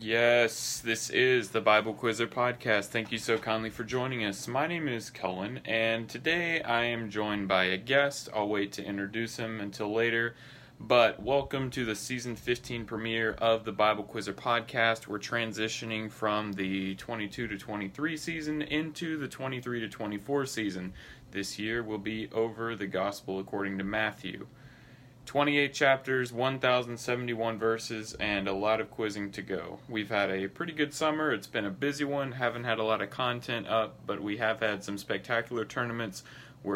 Yes, this is the Bible Quizzer podcast. Thank you so kindly for joining us. My name is Cullen, and today I am joined by a guest. I'll wait to introduce him until later. But welcome to the season 15 premiere of the Bible Quizzer podcast. We're transitioning from the 22 to 23 season into the 23 to 24 season. This year will be over the Gospel according to Matthew. 28 chapters, 1,071 verses, and a lot of quizzing to go. We've had a pretty good summer. It's been a busy one. Haven't had a lot of content up, but we have had some spectacular tournaments.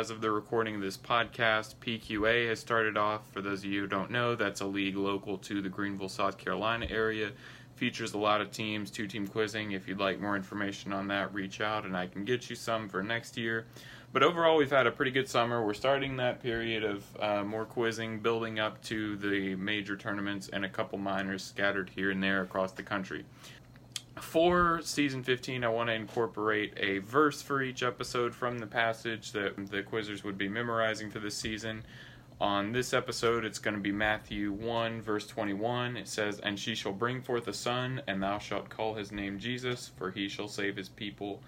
As of the recording of this podcast, PQA has started off. For those of you who don't know, that's a league local to the Greenville, South Carolina area. Features a lot of teams, two team quizzing. If you'd like more information on that, reach out and I can get you some for next year. But overall, we've had a pretty good summer. We're starting that period of uh, more quizzing, building up to the major tournaments and a couple minors scattered here and there across the country. For season 15, I want to incorporate a verse for each episode from the passage that the quizzers would be memorizing for this season. On this episode, it's going to be Matthew 1, verse 21. It says, And she shall bring forth a son, and thou shalt call his name Jesus, for he shall save his people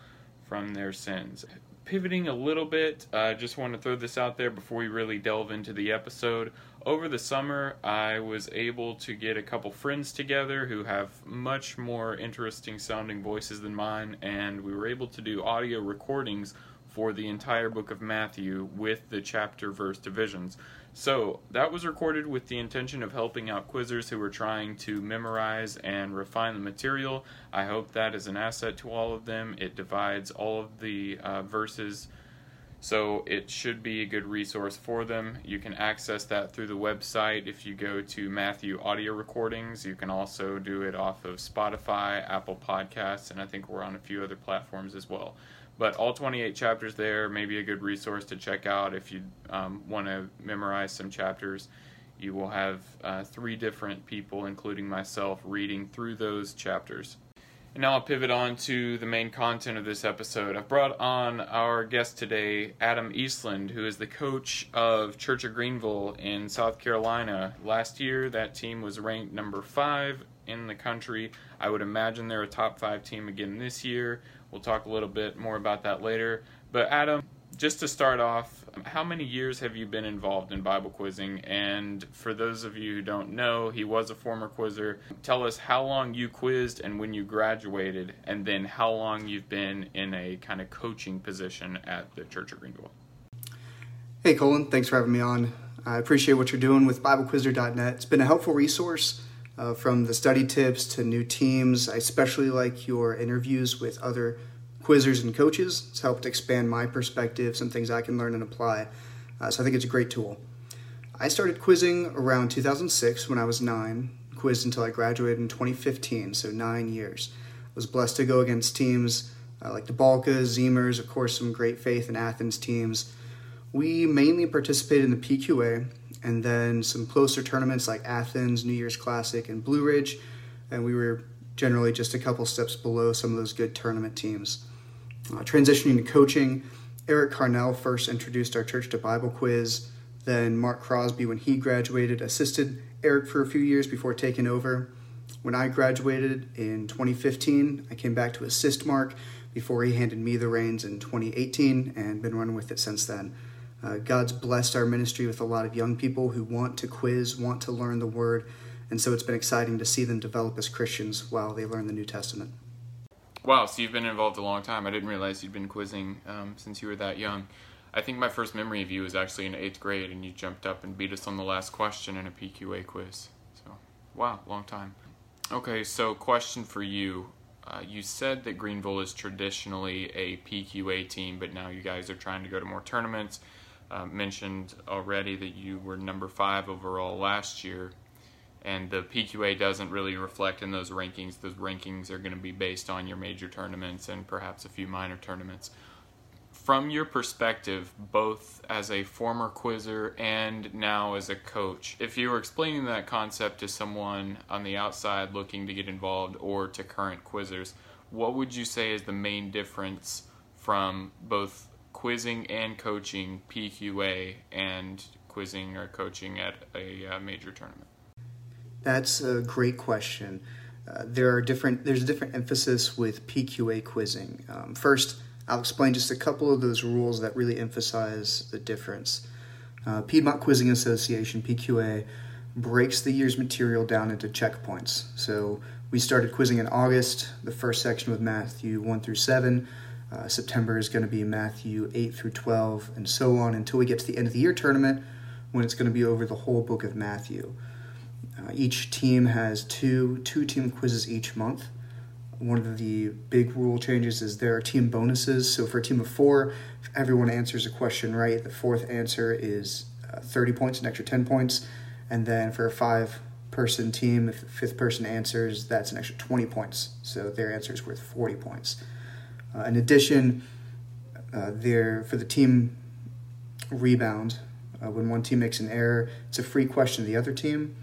from their sins pivoting a little bit, I uh, just want to throw this out there before we really delve into the episode. Over the summer, I was able to get a couple friends together who have much more interesting sounding voices than mine, and we were able to do audio recordings for the entire book of Matthew with the chapter verse divisions. So that was recorded with the intention of helping out quizzers who were trying to memorize and refine the material. I hope that is an asset to all of them. It divides all of the uh, verses, so it should be a good resource for them. You can access that through the website if you go to Matthew Audio Recordings. You can also do it off of Spotify, Apple Podcasts, and I think we're on a few other platforms as well. But all 28 chapters there may be a good resource to check out if you um, want to memorize some chapters. You will have uh, three different people, including myself, reading through those chapters. And now I'll pivot on to the main content of this episode. I've brought on our guest today, Adam Eastland, who is the coach of Church of Greenville in South Carolina. Last year, that team was ranked number five in the country. I would imagine they're a top five team again this year. We'll talk a little bit more about that later. But Adam, just to start off, how many years have you been involved in Bible quizzing? And for those of you who don't know, he was a former quizzer. Tell us how long you quizzed and when you graduated, and then how long you've been in a kind of coaching position at the Church of Greenville. Hey, Cullen, thanks for having me on. I appreciate what you're doing with BibleQuizzer.net. It's been a helpful resource uh, from the study tips to new teams. I especially like your interviews with other quizzers and coaches. It's helped expand my perspective, some things I can learn and apply. Uh, so I think it's a great tool. I started quizzing around 2006 when I was nine, quizzed until I graduated in 2015, so nine years. I was blessed to go against teams uh, like the Balkas, Zemers, of course, some great faith and Athens teams. We mainly participated in the PQA, and then some closer tournaments like Athens, New Year's Classic, and Blue Ridge. And we were generally just a couple steps below some of those good tournament teams. Uh, transitioning to coaching, Eric Carnell first introduced our church to Bible quiz. Then Mark Crosby, when he graduated, assisted Eric for a few years before taking over. When I graduated in 2015, I came back to assist Mark before he handed me the reins in 2018 and been running with it since then. Uh, God's blessed our ministry with a lot of young people who want to quiz, want to learn the Word, and so it's been exciting to see them develop as Christians while they learn the New Testament. Wow, so you've been involved a long time. I didn't realize you'd been quizzing um, since you were that young. I think my first memory of you was actually in eighth grade, and you jumped up and beat us on the last question in a PQA quiz. So, wow, long time. Okay, so question for you. Uh, you said that Greenville is traditionally a PQA team, but now you guys are trying to go to more tournaments uh, mentioned already that you were number five overall last year, and the PQA doesn't really reflect in those rankings. Those rankings are going to be based on your major tournaments and perhaps a few minor tournaments. From your perspective, both as a former quizzer and now as a coach, if you were explaining that concept to someone on the outside looking to get involved or to current quizzers, what would you say is the main difference from both quizzing and coaching PQA and quizzing or coaching at a uh, major tournament? That's a great question. uh, there are different. There's a different emphasis with PQA quizzing. Um, first, I'll explain just a couple of those rules that really emphasize the difference. Uh, Piedmont Quizzing Association (PQA) breaks the year's material down into checkpoints. So we started quizzing in August. The first section with Matthew one through seven. Uh, September is going to be Matthew 8 through 12, and so on until we get to the end of the year tournament when it's going to be over the whole book of Matthew. Uh, each team has two two team quizzes each month. One of the big rule changes is there are team bonuses. So for a team of four, if everyone answers a question right, the fourth answer is uh, 30 points, an extra 10 points. And then for a five person team, if the fifth person answers, that's an extra 20 points. So their answer is worth 40 points. Uh, in addition, uh, there for the team rebound, uh, when one team makes an error, it's a free question to the other team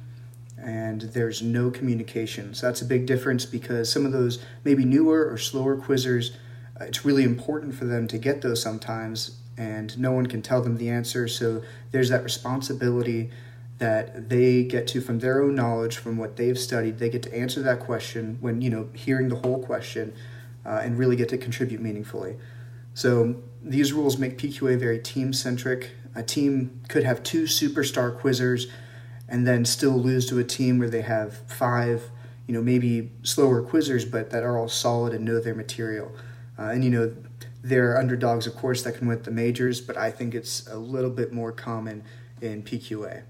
and there's no communication. So that's a big difference because some of those maybe newer or slower quizzers, uh, it's really important for them to get those sometimes, and no one can tell them the answer. So there's that responsibility that they get to from their own knowledge, from what they've studied, they get to answer that question when you know hearing the whole question, uh, and really get to contribute meaningfully. So these rules make PQA very team centric. A team could have two superstar quizzers and then still lose to a team where they have five, you know, maybe slower quizzers, but that are all solid and know their material. Uh, and, you know, there are underdogs, of course, that can win the majors, but I think it's a little bit more common in PQA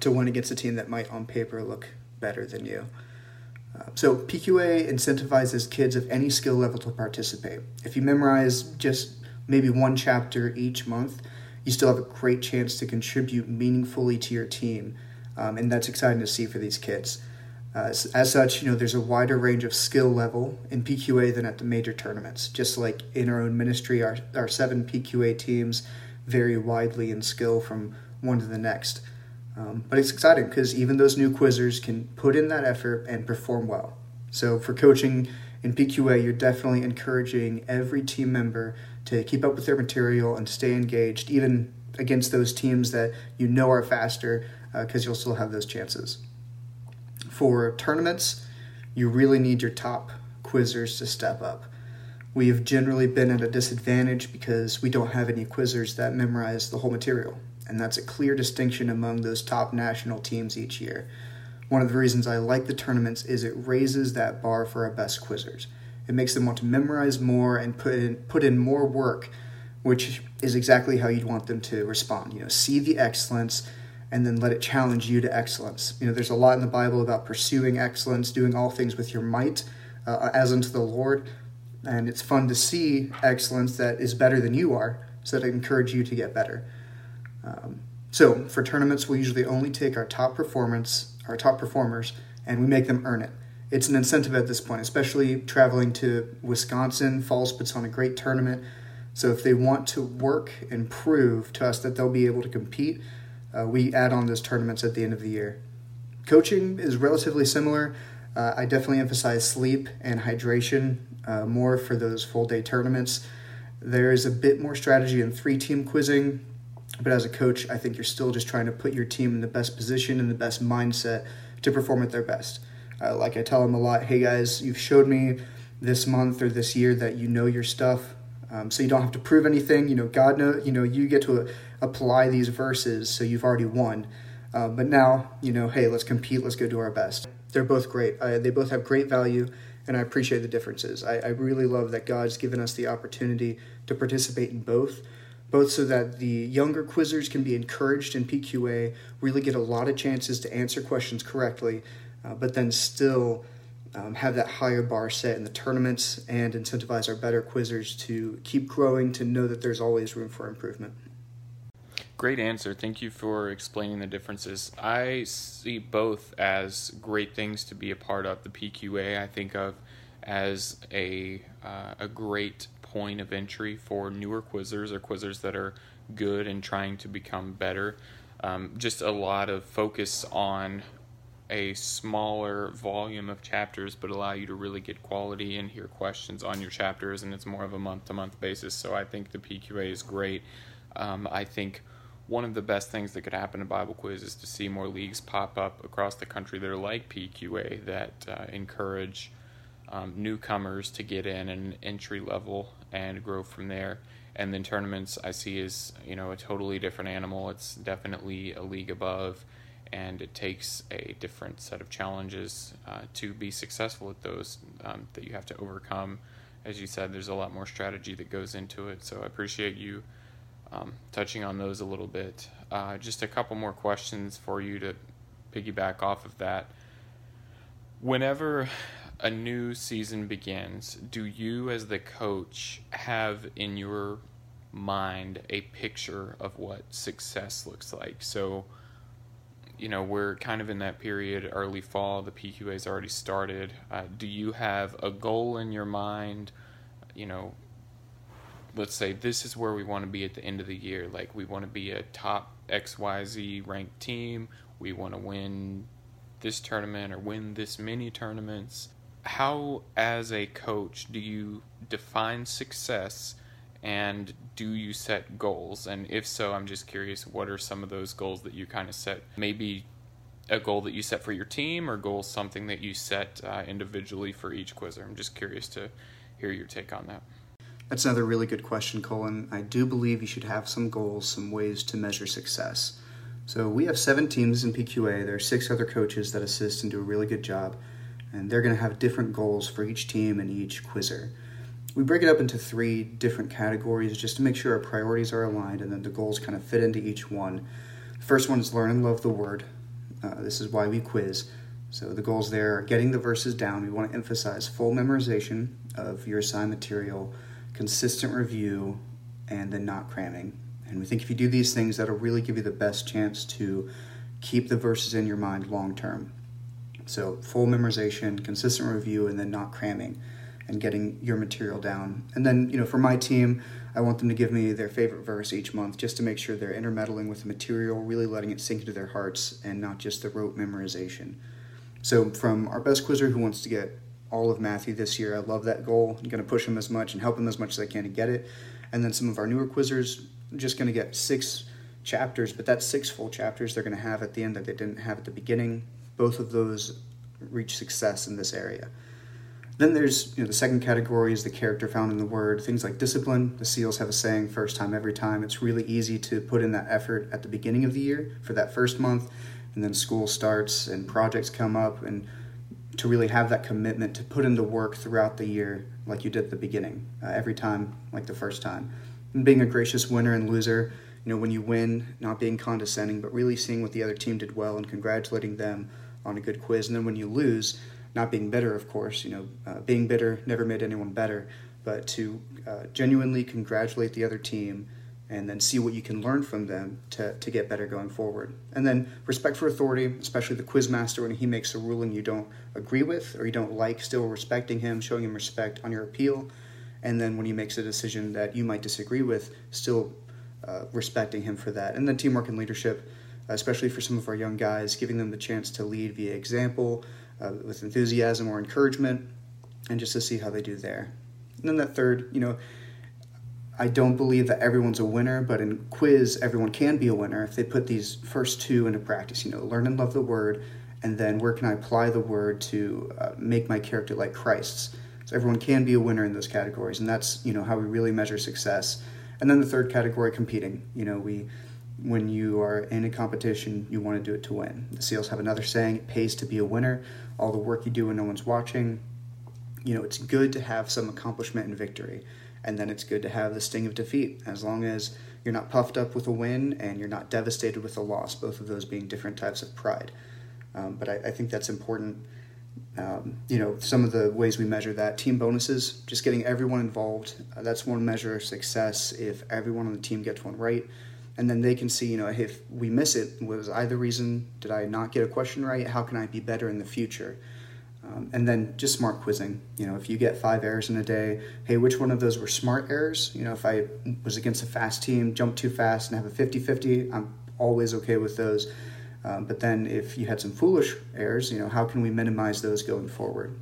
to win against a team that might on paper look better than you. So PQA incentivizes kids of any skill level to participate. If you memorize just maybe one chapter each month, you still have a great chance to contribute meaningfully to your team um, and that's exciting to see for these kids. Uh, as, as, such, you know, there's a wider range of skill level in PQA than at the major tournaments. Just like in our own ministry, our, our seven PQA teams vary widely in skill from one to the next. Um, but it's exciting because even those new quizzers can put in that effort and perform well. So for coaching in PQA, you're definitely encouraging every team member to keep up with their material and stay engaged, even against those teams that you know are faster because uh, you'll still have those chances. For tournaments, you really need your top quizzers to step up. We have generally been at a disadvantage because we don't have any quizzers that memorize the whole material, and that's a clear distinction among those top national teams each year. One of the reasons I like the tournaments is it raises that bar for our best quizzers. It makes them want to memorize more and put in, put in more work, which is exactly how you'd want them to respond. You know, see the excellence, and then let it challenge you to excellence. You know, there's a lot in the Bible about pursuing excellence, doing all things with your might, uh, as unto the Lord. And it's fun to see excellence that is better than you are, so that it encourage you to get better. Um, so for tournaments, we usually only take our top performance, our top performers, and we make them earn it. It's an incentive at this point, especially traveling to Wisconsin. Falls puts on a great tournament. So if they want to work and prove to us that they'll be able to compete, uh, we add on those tournaments at the end of the year. Coaching is relatively similar. Uh, I definitely emphasize sleep and hydration uh, more for those full day tournaments. There is a bit more strategy in three team quizzing, but as a coach, I think you're still just trying to put your team in the best position and the best mindset to perform at their best. Uh, like I tell them a lot, hey guys, you've showed me this month or this year that you know your stuff. Um, so you don't have to prove anything. You know, God know. You know, you get to apply these verses, so you've already won. Uh, but now, you know, hey, let's compete. Let's go do our best. They're both great. They both have great value, and I appreciate the differences. I, I really love that God's given us the opportunity to participate in both both so that the younger quizzers can be encouraged in PQA, really get a lot of chances to answer questions correctly, uh, but then still um, have that higher bar set in the tournaments and incentivize our better quizzers to keep growing, to know that there's always room for improvement. Great answer. Thank you for explaining the differences. I see both as great things to be a part of. The PQA I think of as a uh, a great point of entry for newer quizzers or quizzers that are good and trying to become better. Um, just a lot of focus on a smaller volume of chapters, but allow you to really get quality and hear questions on your chapters, and it's more of a month to month basis. So I think the PQA is great. Um, I think one of the best things that could happen to Bible Quiz is to see more leagues pop up across the country that are like PQA that uh, encourage um, newcomers to get in an entry level and grow from there. And then tournaments I see is you know a totally different animal. It's definitely a league above, and it takes a different set of challenges uh, to be successful at those um, that you have to overcome. As you said, there's a lot more strategy that goes into it. So I appreciate you um, touching on those a little bit. Uh, just a couple more questions for you to piggyback off of that. Whenever a new season begins, do you, as the coach, have in your mind a picture of what success looks like? So, you know, we're kind of in that period, early fall, the PQA's already started. Uh, do you have a goal in your mind? You know, let's say this is where we want to be at the end of the year. Like we want to be a top XYZ ranked team. We want to win this tournament or win this many tournaments. How, as a coach, do you define success and do you set goals? And if so, I'm just curious what are some of those goals that you kind of set? Maybe a goal that you set for your team or goals something that you set uh, individually for each quizzer? I'm just curious to hear your take on that. That's another really good question, Cullen. I do believe you should have some goals, some ways to measure success. So we have seven teams in PQA. There are six other coaches that assist and do a really good job, and they're going to have different goals for each team and each quizzer. We break it up into three different categories just to make sure our priorities are aligned and then the goals kind of fit into each one. The first one is learn and love the word. Uh, this is why we quiz. So the goals there are getting the verses down. We want to emphasize full memorization of your assigned material consistent review, and then not cramming. And we think if you do these things, that'll really give you the best chance to keep the verses in your mind long term. So, full memorization, consistent review, and then not cramming and getting your material down. And then, you know, for my team, I want them to give me their favorite verse each month just to make sure they're intermeddling with the material, really letting it sink into their hearts and not just the rote memorization. So, from our best quizzer who wants to get all of Matthew this year. I love that goal. I'm going to push him as much and help him as much as I can to get it. And then some of our newer quizzers, just going to get six chapters, but that's six full chapters they're going to have at the end that they didn't have at the beginning. Both of those reach success in this area. Then there's you know, the second category is the character found in the word. Things like discipline. The SEALs have a saying, first time, every time. It's really easy to put in that effort at the beginning of the year for that first month, and then school starts and projects come up, and to really have that commitment to put into work throughout the year like you did at the beginning, uh, every time like the first time. And being a gracious winner and loser, you know, when you win, not being condescending, but really seeing what the other team did well and congratulating them on a good quiz. And then when you lose, not being bitter, of course, you know, uh, being bitter never made anyone better, but to uh, genuinely congratulate the other team and then see what you can learn from them to, to get better going forward. And then respect for authority, especially the quizmaster when he makes a ruling you don't agree with or you don't like, still respecting him, showing him respect on your appeal. And then when he makes a decision that you might disagree with, still uh, respecting him for that. And then teamwork and leadership, especially for some of our young guys, giving them the chance to lead via example, uh, with enthusiasm or encouragement, and just to see how they do there. And then that third, you know, I don't believe that everyone's a winner, but in quiz, everyone can be a winner if they put these first two into practice. You know, learn and love the word, and then where can I apply the word to uh, make my character like Christ's? So everyone can be a winner in those categories, and that's you know how we really measure success. And then the third category, competing. You know, we when you are in a competition, you want to do it to win. The SEALs have another saying: "It pays to be a winner." All the work you do when no one's watching. You know, it's good to have some accomplishment and victory and then it's good to have the sting of defeat as long as you're not puffed up with a win and you're not devastated with a loss, both of those being different types of pride. Um, but I, I, think that's important. Um, you know, some of the ways we measure that team bonuses, just getting everyone involved. Uh, that's one measure of success if everyone on the team gets one right. And then they can see, you know, if we miss it, was I the reason? Did I not get a question right? How can I be better in the future? Um, and then just smart quizzing. You know, if you get five errors in a day, hey, which one of those were smart errors? You know, if I was against a fast team, jumped too fast, and have a 50 50, I'm always okay with those. Um, but then if you had some foolish errors, you know, how can we minimize those going forward?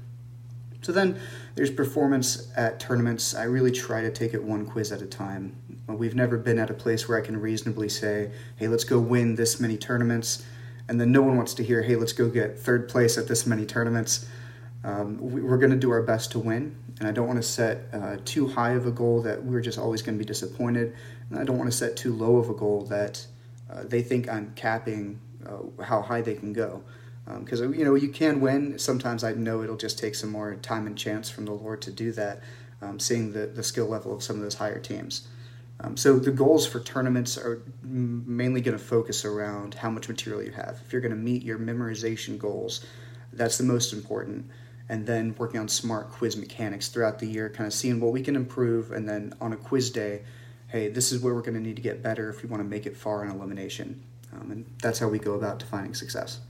So then there's performance at tournaments. I really try to take it one quiz at a time. We've never been at a place where I can reasonably say, hey, let's go win this many tournaments. And then no one wants to hear, hey, let's go get third place at this many tournaments. Um, we're going to do our best to win. And I don't want to set uh, too high of a goal that we're just always going to be disappointed. And I don't want to set too low of a goal that uh, they think I'm capping uh, how high they can go because um, you know you can win. Sometimes I know it'll just take some more time and chance from the Lord to do that. Um, seeing the the skill level of some of those higher teams. Um, so the goals for tournaments are mainly going to focus around how much material you have. If you're going to meet your memorization goals, that's the most important. And then working on smart quiz mechanics throughout the year, kind of seeing what we can improve, and then on a quiz day, hey, this is where we're going to need to get better if we want to make it far in elimination. Um, and that's how we go about defining success.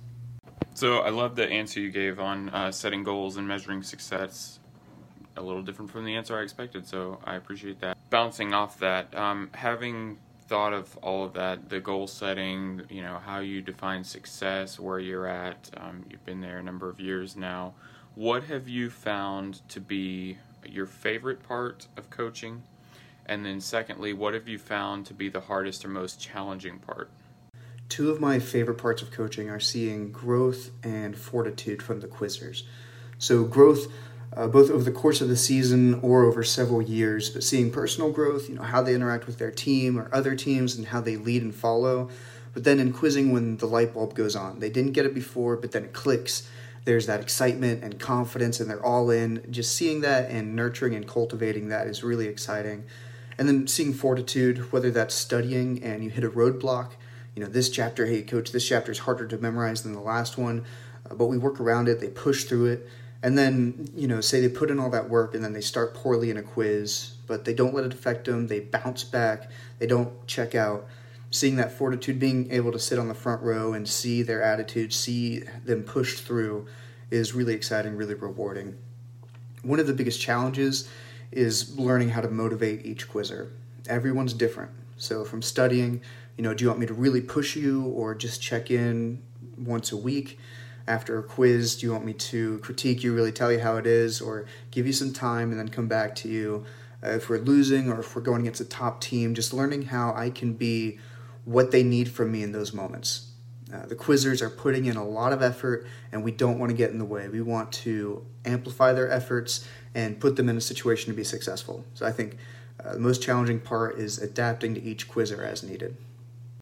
So I love the answer you gave on uh, setting goals and measuring success. A little different from the answer I expected, so I appreciate that. Bouncing off that, um, having thought of all of that, the goal setting, you know, how you define success, where you're at, um, you've been there a number of years now. What have you found to be your favorite part of coaching? And then, secondly, what have you found to be the hardest or most challenging part? Two of my favorite parts of coaching are seeing growth and fortitude from the quizzers. So, growth uh, both over the course of the season or over several years, but seeing personal growth, you know, how they interact with their team or other teams and how they lead and follow. But then in quizzing, when the light bulb goes on, they didn't get it before, but then it clicks. There's that excitement and confidence, and they're all in. Just seeing that and nurturing and cultivating that is really exciting. And then seeing fortitude, whether that's studying and you hit a roadblock you know, this chapter, hey, coach, this chapter is harder to memorize than the last one, uh, but we work around it, they push through it. And then, you know, say they put in all that work and then they start poorly in a quiz, but they don't let it affect them. They bounce back, they don't check out. Seeing that fortitude, being able to sit on the front row and see their attitude, see them push through is really exciting, really rewarding. One of the biggest challenges is learning how to motivate each quizzer. Everyone's different. So, from studying you know, do you want me to really push you or just check in once a week after a quiz? Do you want me to critique you, really tell you how it is, or give you some time and then come back to you? Uh, if we're losing or if we're going against a top team, just learning how I can be what they need from me in those moments. Uh, the quizzers are putting in a lot of effort and we don't want to get in the way. We want to amplify their efforts and put them in a situation to be successful. So I think uh, the most challenging part is adapting to each quizzer as needed.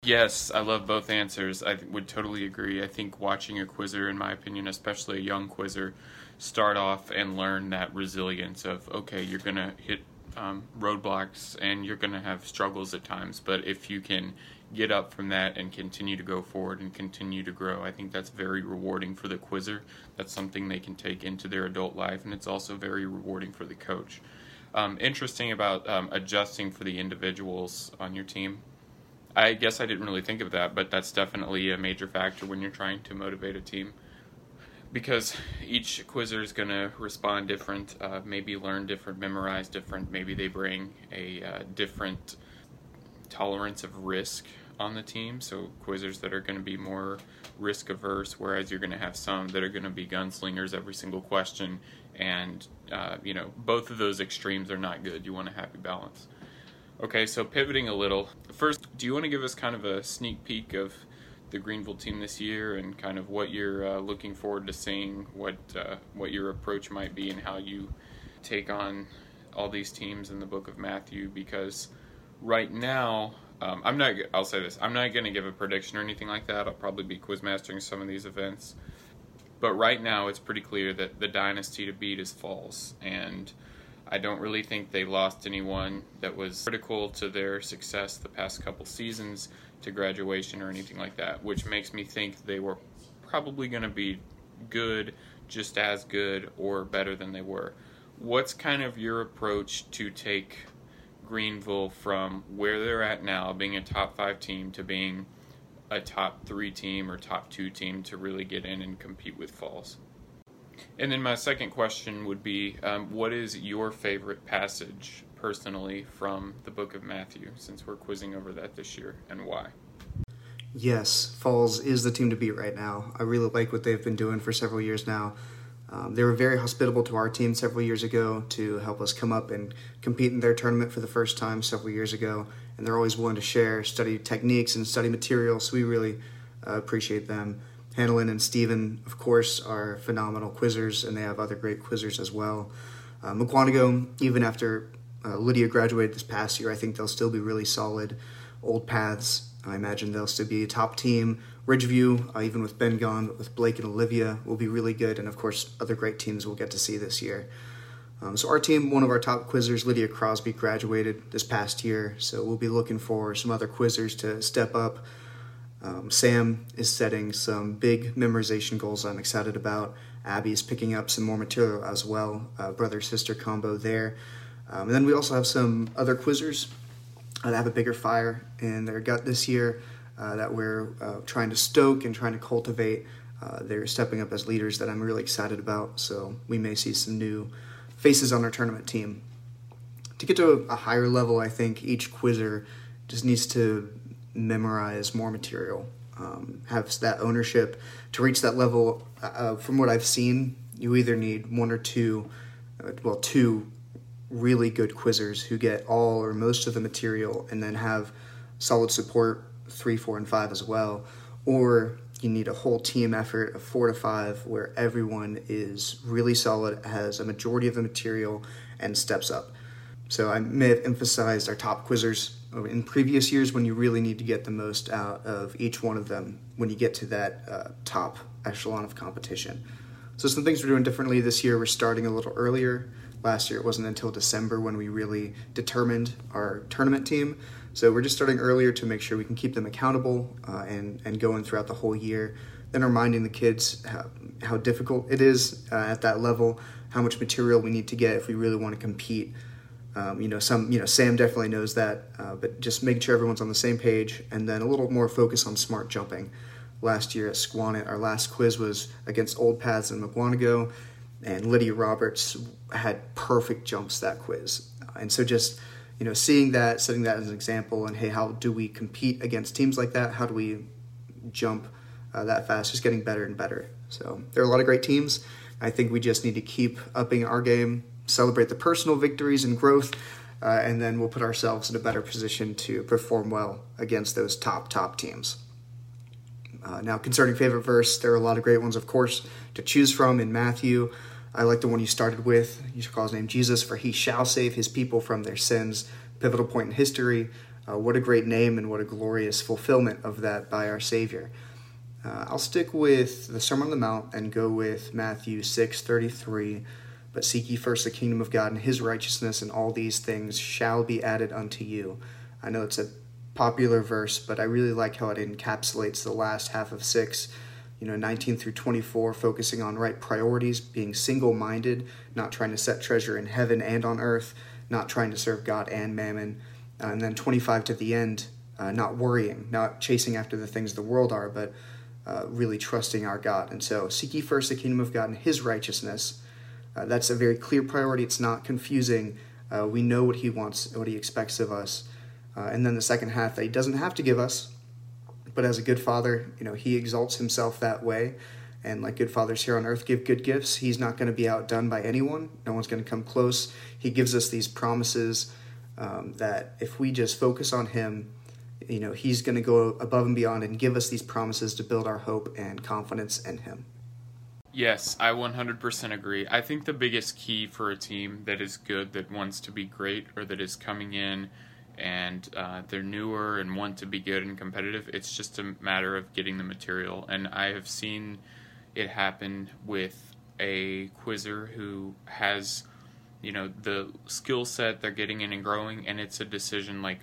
Yes, I love both answers. I would totally agree. I think watching a quizzer, in my opinion, especially a young quizzer, start off and learn that resilience of okay, you're gonna hit um, roadblocks and you're gonna have struggles at times, but if you can get up from that and continue to go forward and continue to grow, I think that's very rewarding for the quizzer. That's something they can take into their adult life, and it's also very rewarding for the coach. Um, interesting about um, adjusting for the individuals on your team. I guess I didn't really think of that, but that's definitely a major factor when you're trying to motivate a team. Because each quizzer is going to respond different, uh, maybe learn different, memorize different, maybe they bring a uh, different tolerance of risk on the team. So, quizzers that are going to be more risk averse, whereas you're going to have some that are going to be gunslingers every single question. And, uh, you know, both of those extremes are not good. You want a happy balance. Okay, so pivoting a little. First, do you want to give us kind of a sneak peek of the Greenville team this year and kind of what you're uh, looking forward to seeing, what uh, what your approach might be, and how you take on all these teams in the Book of Matthew? Because right now, um, I'm not. I'll say this: I'm not going to give a prediction or anything like that. I'll probably be quizmastering some of these events, but right now it's pretty clear that the dynasty to beat is Falls and I don't really think they lost anyone that was critical to their success the past couple seasons to graduation or anything like that, which makes me think they were probably going to be good, just as good, or better than they were. What's kind of your approach to take Greenville from where they're at now, being a top five team, to being a top three team or top two team to really get in and compete with Falls? And then my second question would be um, what is your favorite passage personally from the book of Matthew, since we're quizzing over that this year, and why? Yes, Falls is the team to beat right now. I really like what they've been doing for several years now. Um, they were very hospitable to our team several years ago to help us come up and compete in their tournament for the first time several years ago. And they're always willing to share study techniques and study materials. So we really uh, appreciate them. Handelin and Steven, of course, are phenomenal quizzers, and they have other great quizzers as well. Uh, even after uh, Lydia graduated this past year, I think they'll still be really solid. Old Paths, I imagine they'll still be a top team. Ridgeview, uh, even with Ben gone, with Blake and Olivia, will be really good. And of course, other great teams we'll get to see this year. Um, so our team, one of our top quizzers, Lydia Crosby, graduated this past year. So we'll be looking for some other quizzers to step up. Um, Sam is setting some big memorization goals I'm excited about. Abby is picking up some more material as well, uh, brother sister combo there. Um, and then we also have some other quizzers that have a bigger fire in their gut this year uh, that we're uh, trying to stoke and trying to cultivate. Uh, they're stepping up as leaders that I'm really excited about. So we may see some new faces on our tournament team. To get to a, a higher level, I think each quizzer just needs to memorize more material, um, have that ownership. To reach that level, uh, from what I've seen, you either need one or two, uh, well, two really good quizzers who get all or most of the material and then have solid support three, four, and five as well, or you need a whole team effort of four to five where everyone is really solid, has a majority of the material, and steps up. So I may have emphasized our top quizzers in previous years when you really need to get the most out of each one of them when you get to that uh, top echelon of competition. So some things we're doing differently this year. We're starting a little earlier. Last year it wasn't until December when we really determined our tournament team. So we're just starting earlier to make sure we can keep them accountable uh, and and going throughout the whole year. Then reminding the kids how, how difficult it is uh, at that level, how much material we need to get if we really want to compete. Um, you know, some you know Sam definitely knows that, uh, but just making sure everyone's on the same page, and then a little more focus on smart jumping. Last year at Squannet, our last quiz was against Old Paths and Mukwonago, and Lydia Roberts had perfect jumps that quiz, and so just you know, seeing that, setting that as an example, and hey, how do we compete against teams like that? How do we jump uh, that fast? Just getting better and better. So there are a lot of great teams. I think we just need to keep upping our game, celebrate the personal victories and growth, uh, and then we'll put ourselves in a better position to perform well against those top top teams. Uh, now, concerning favorite verse, there are a lot of great ones, of course, to choose from in Matthew. I like the one you started with. You should call his name Jesus, for he shall save his people from their sins. Pivotal point in history. Uh, what a great name and what a glorious fulfillment of that by our Savior. Uh, I'll stick with the Sermon on the Mount and go with Matthew 6 33. But seek ye first the kingdom of God and his righteousness, and all these things shall be added unto you. I know it's a popular verse, but I really like how it encapsulates the last half of 6 you know 19 through 24 focusing on right priorities being single-minded not trying to set treasure in heaven and on earth not trying to serve god and mammon uh, and then 25 to the end uh, not worrying not chasing after the things the world are but uh, really trusting our god and so seek ye first the kingdom of god and his righteousness uh, that's a very clear priority it's not confusing uh, we know what he wants what he expects of us uh, and then the second half that he doesn't have to give us but as a good father, you know, he exalts himself that way. And like good fathers here on earth give good gifts, he's not going to be outdone by anyone. No one's going to come close. He gives us these promises um, that if we just focus on him, you know, he's going to go above and beyond and give us these promises to build our hope and confidence in him. Yes, I 100% agree. I think the biggest key for a team that is good, that wants to be great, or that is coming in and uh, they're newer and want to be good and competitive. It's just a matter of getting the material. And I have seen it happen with a quizzer who has, you know, the skill set they're getting in and growing, and it's a decision like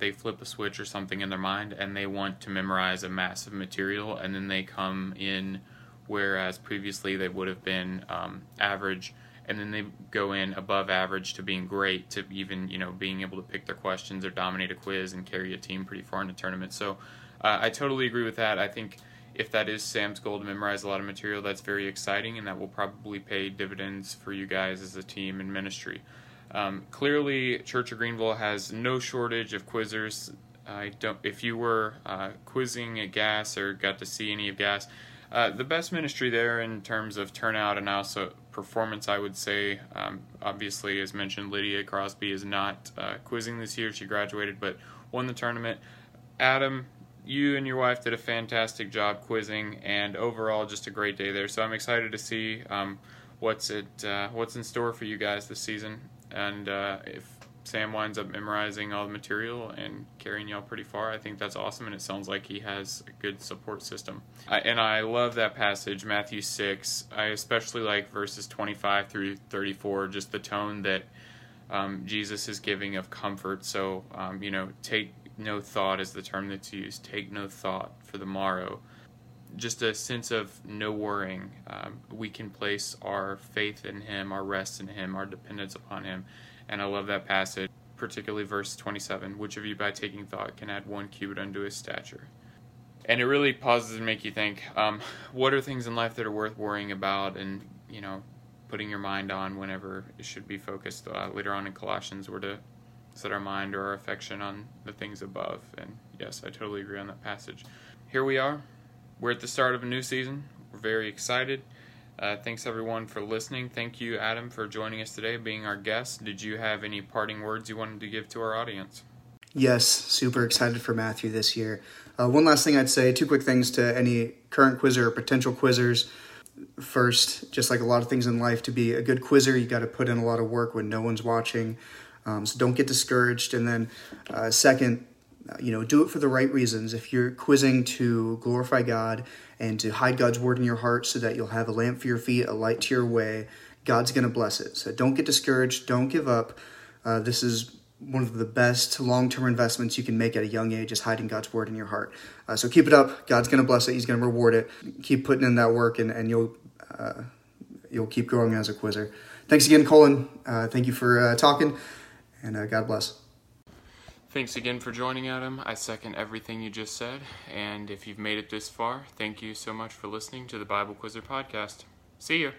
they flip a switch or something in their mind and they want to memorize a massive material, and then they come in, whereas previously they would have been um, average and then they go in above average to being great to even you know being able to pick their questions or dominate a quiz and carry a team pretty far in a tournament. So uh, I totally agree with that. I think if that is Sam's goal to memorize a lot of material, that's very exciting, and that will probably pay dividends for you guys as a team and ministry. Um, clearly, Church of Greenville has no shortage of quizzers. I don't. If you were uh, quizzing at GAS or got to see any of GAS, Uh, the best ministry there in terms of turnout and also performance, I would say, um, obviously, as mentioned, Lydia Crosby is not uh, quizzing this year. She graduated but won the tournament. Adam, you and your wife did a fantastic job quizzing, and overall, just a great day there. So I'm excited to see um, what's it uh, what's in store for you guys this season, and uh, if Sam winds up memorizing all the material and carrying y'all pretty far. I think that's awesome, and it sounds like he has a good support system. I, and I love that passage, Matthew 6. I especially like verses 25 through 34, just the tone that um, Jesus is giving of comfort. So, um, you know, take no thought is the term that's used. Take no thought for the morrow. Just a sense of no worrying. Um, we can place our faith in Him, our rest in Him, our dependence upon Him and I love that passage, particularly verse 27 which of you by taking thought can add one cubit unto his stature? And it really pauses and make you think um, what are things in life that are worth worrying about and, you know, putting your mind on whenever it should be focused. Uh, later on in Colossians, we're to set our mind or our affection on the things above. And yes, I totally agree on that passage. Here we are. We're at the start of a new season. We're very excited. Uh, thanks everyone for listening. Thank you, Adam, for joining us today, being our guest. Did you have any parting words you wanted to give to our audience? Yes, super excited for Matthew this year. Uh, one last thing I'd say, two quick things to any current quizzer or potential quizzers. First, just like a lot of things in life, to be a good quizzer, you got to put in a lot of work when no one's watching. Um, so don't get discouraged. And then, uh, second, you know, do it for the right reasons. If you're quizzing to glorify God and to hide God's word in your heart so that you'll have a lamp for your feet, a light to your way, God's going to bless it. So don't get discouraged. Don't give up. Uh, this is one of the best long-term investments you can make at a young age is hiding God's word in your heart. Uh, so keep it up. God's going to bless it. He's going to reward it. Keep putting in that work, and, and you'll uh, you'll keep growing as a quizzer. Thanks again, Cullen. Uh, thank you for uh, talking, and uh, God bless. Thanks again for joining, Adam. I second everything you just said. And if you've made it this far, thank you so much for listening to the Bible Quizzer podcast. See you.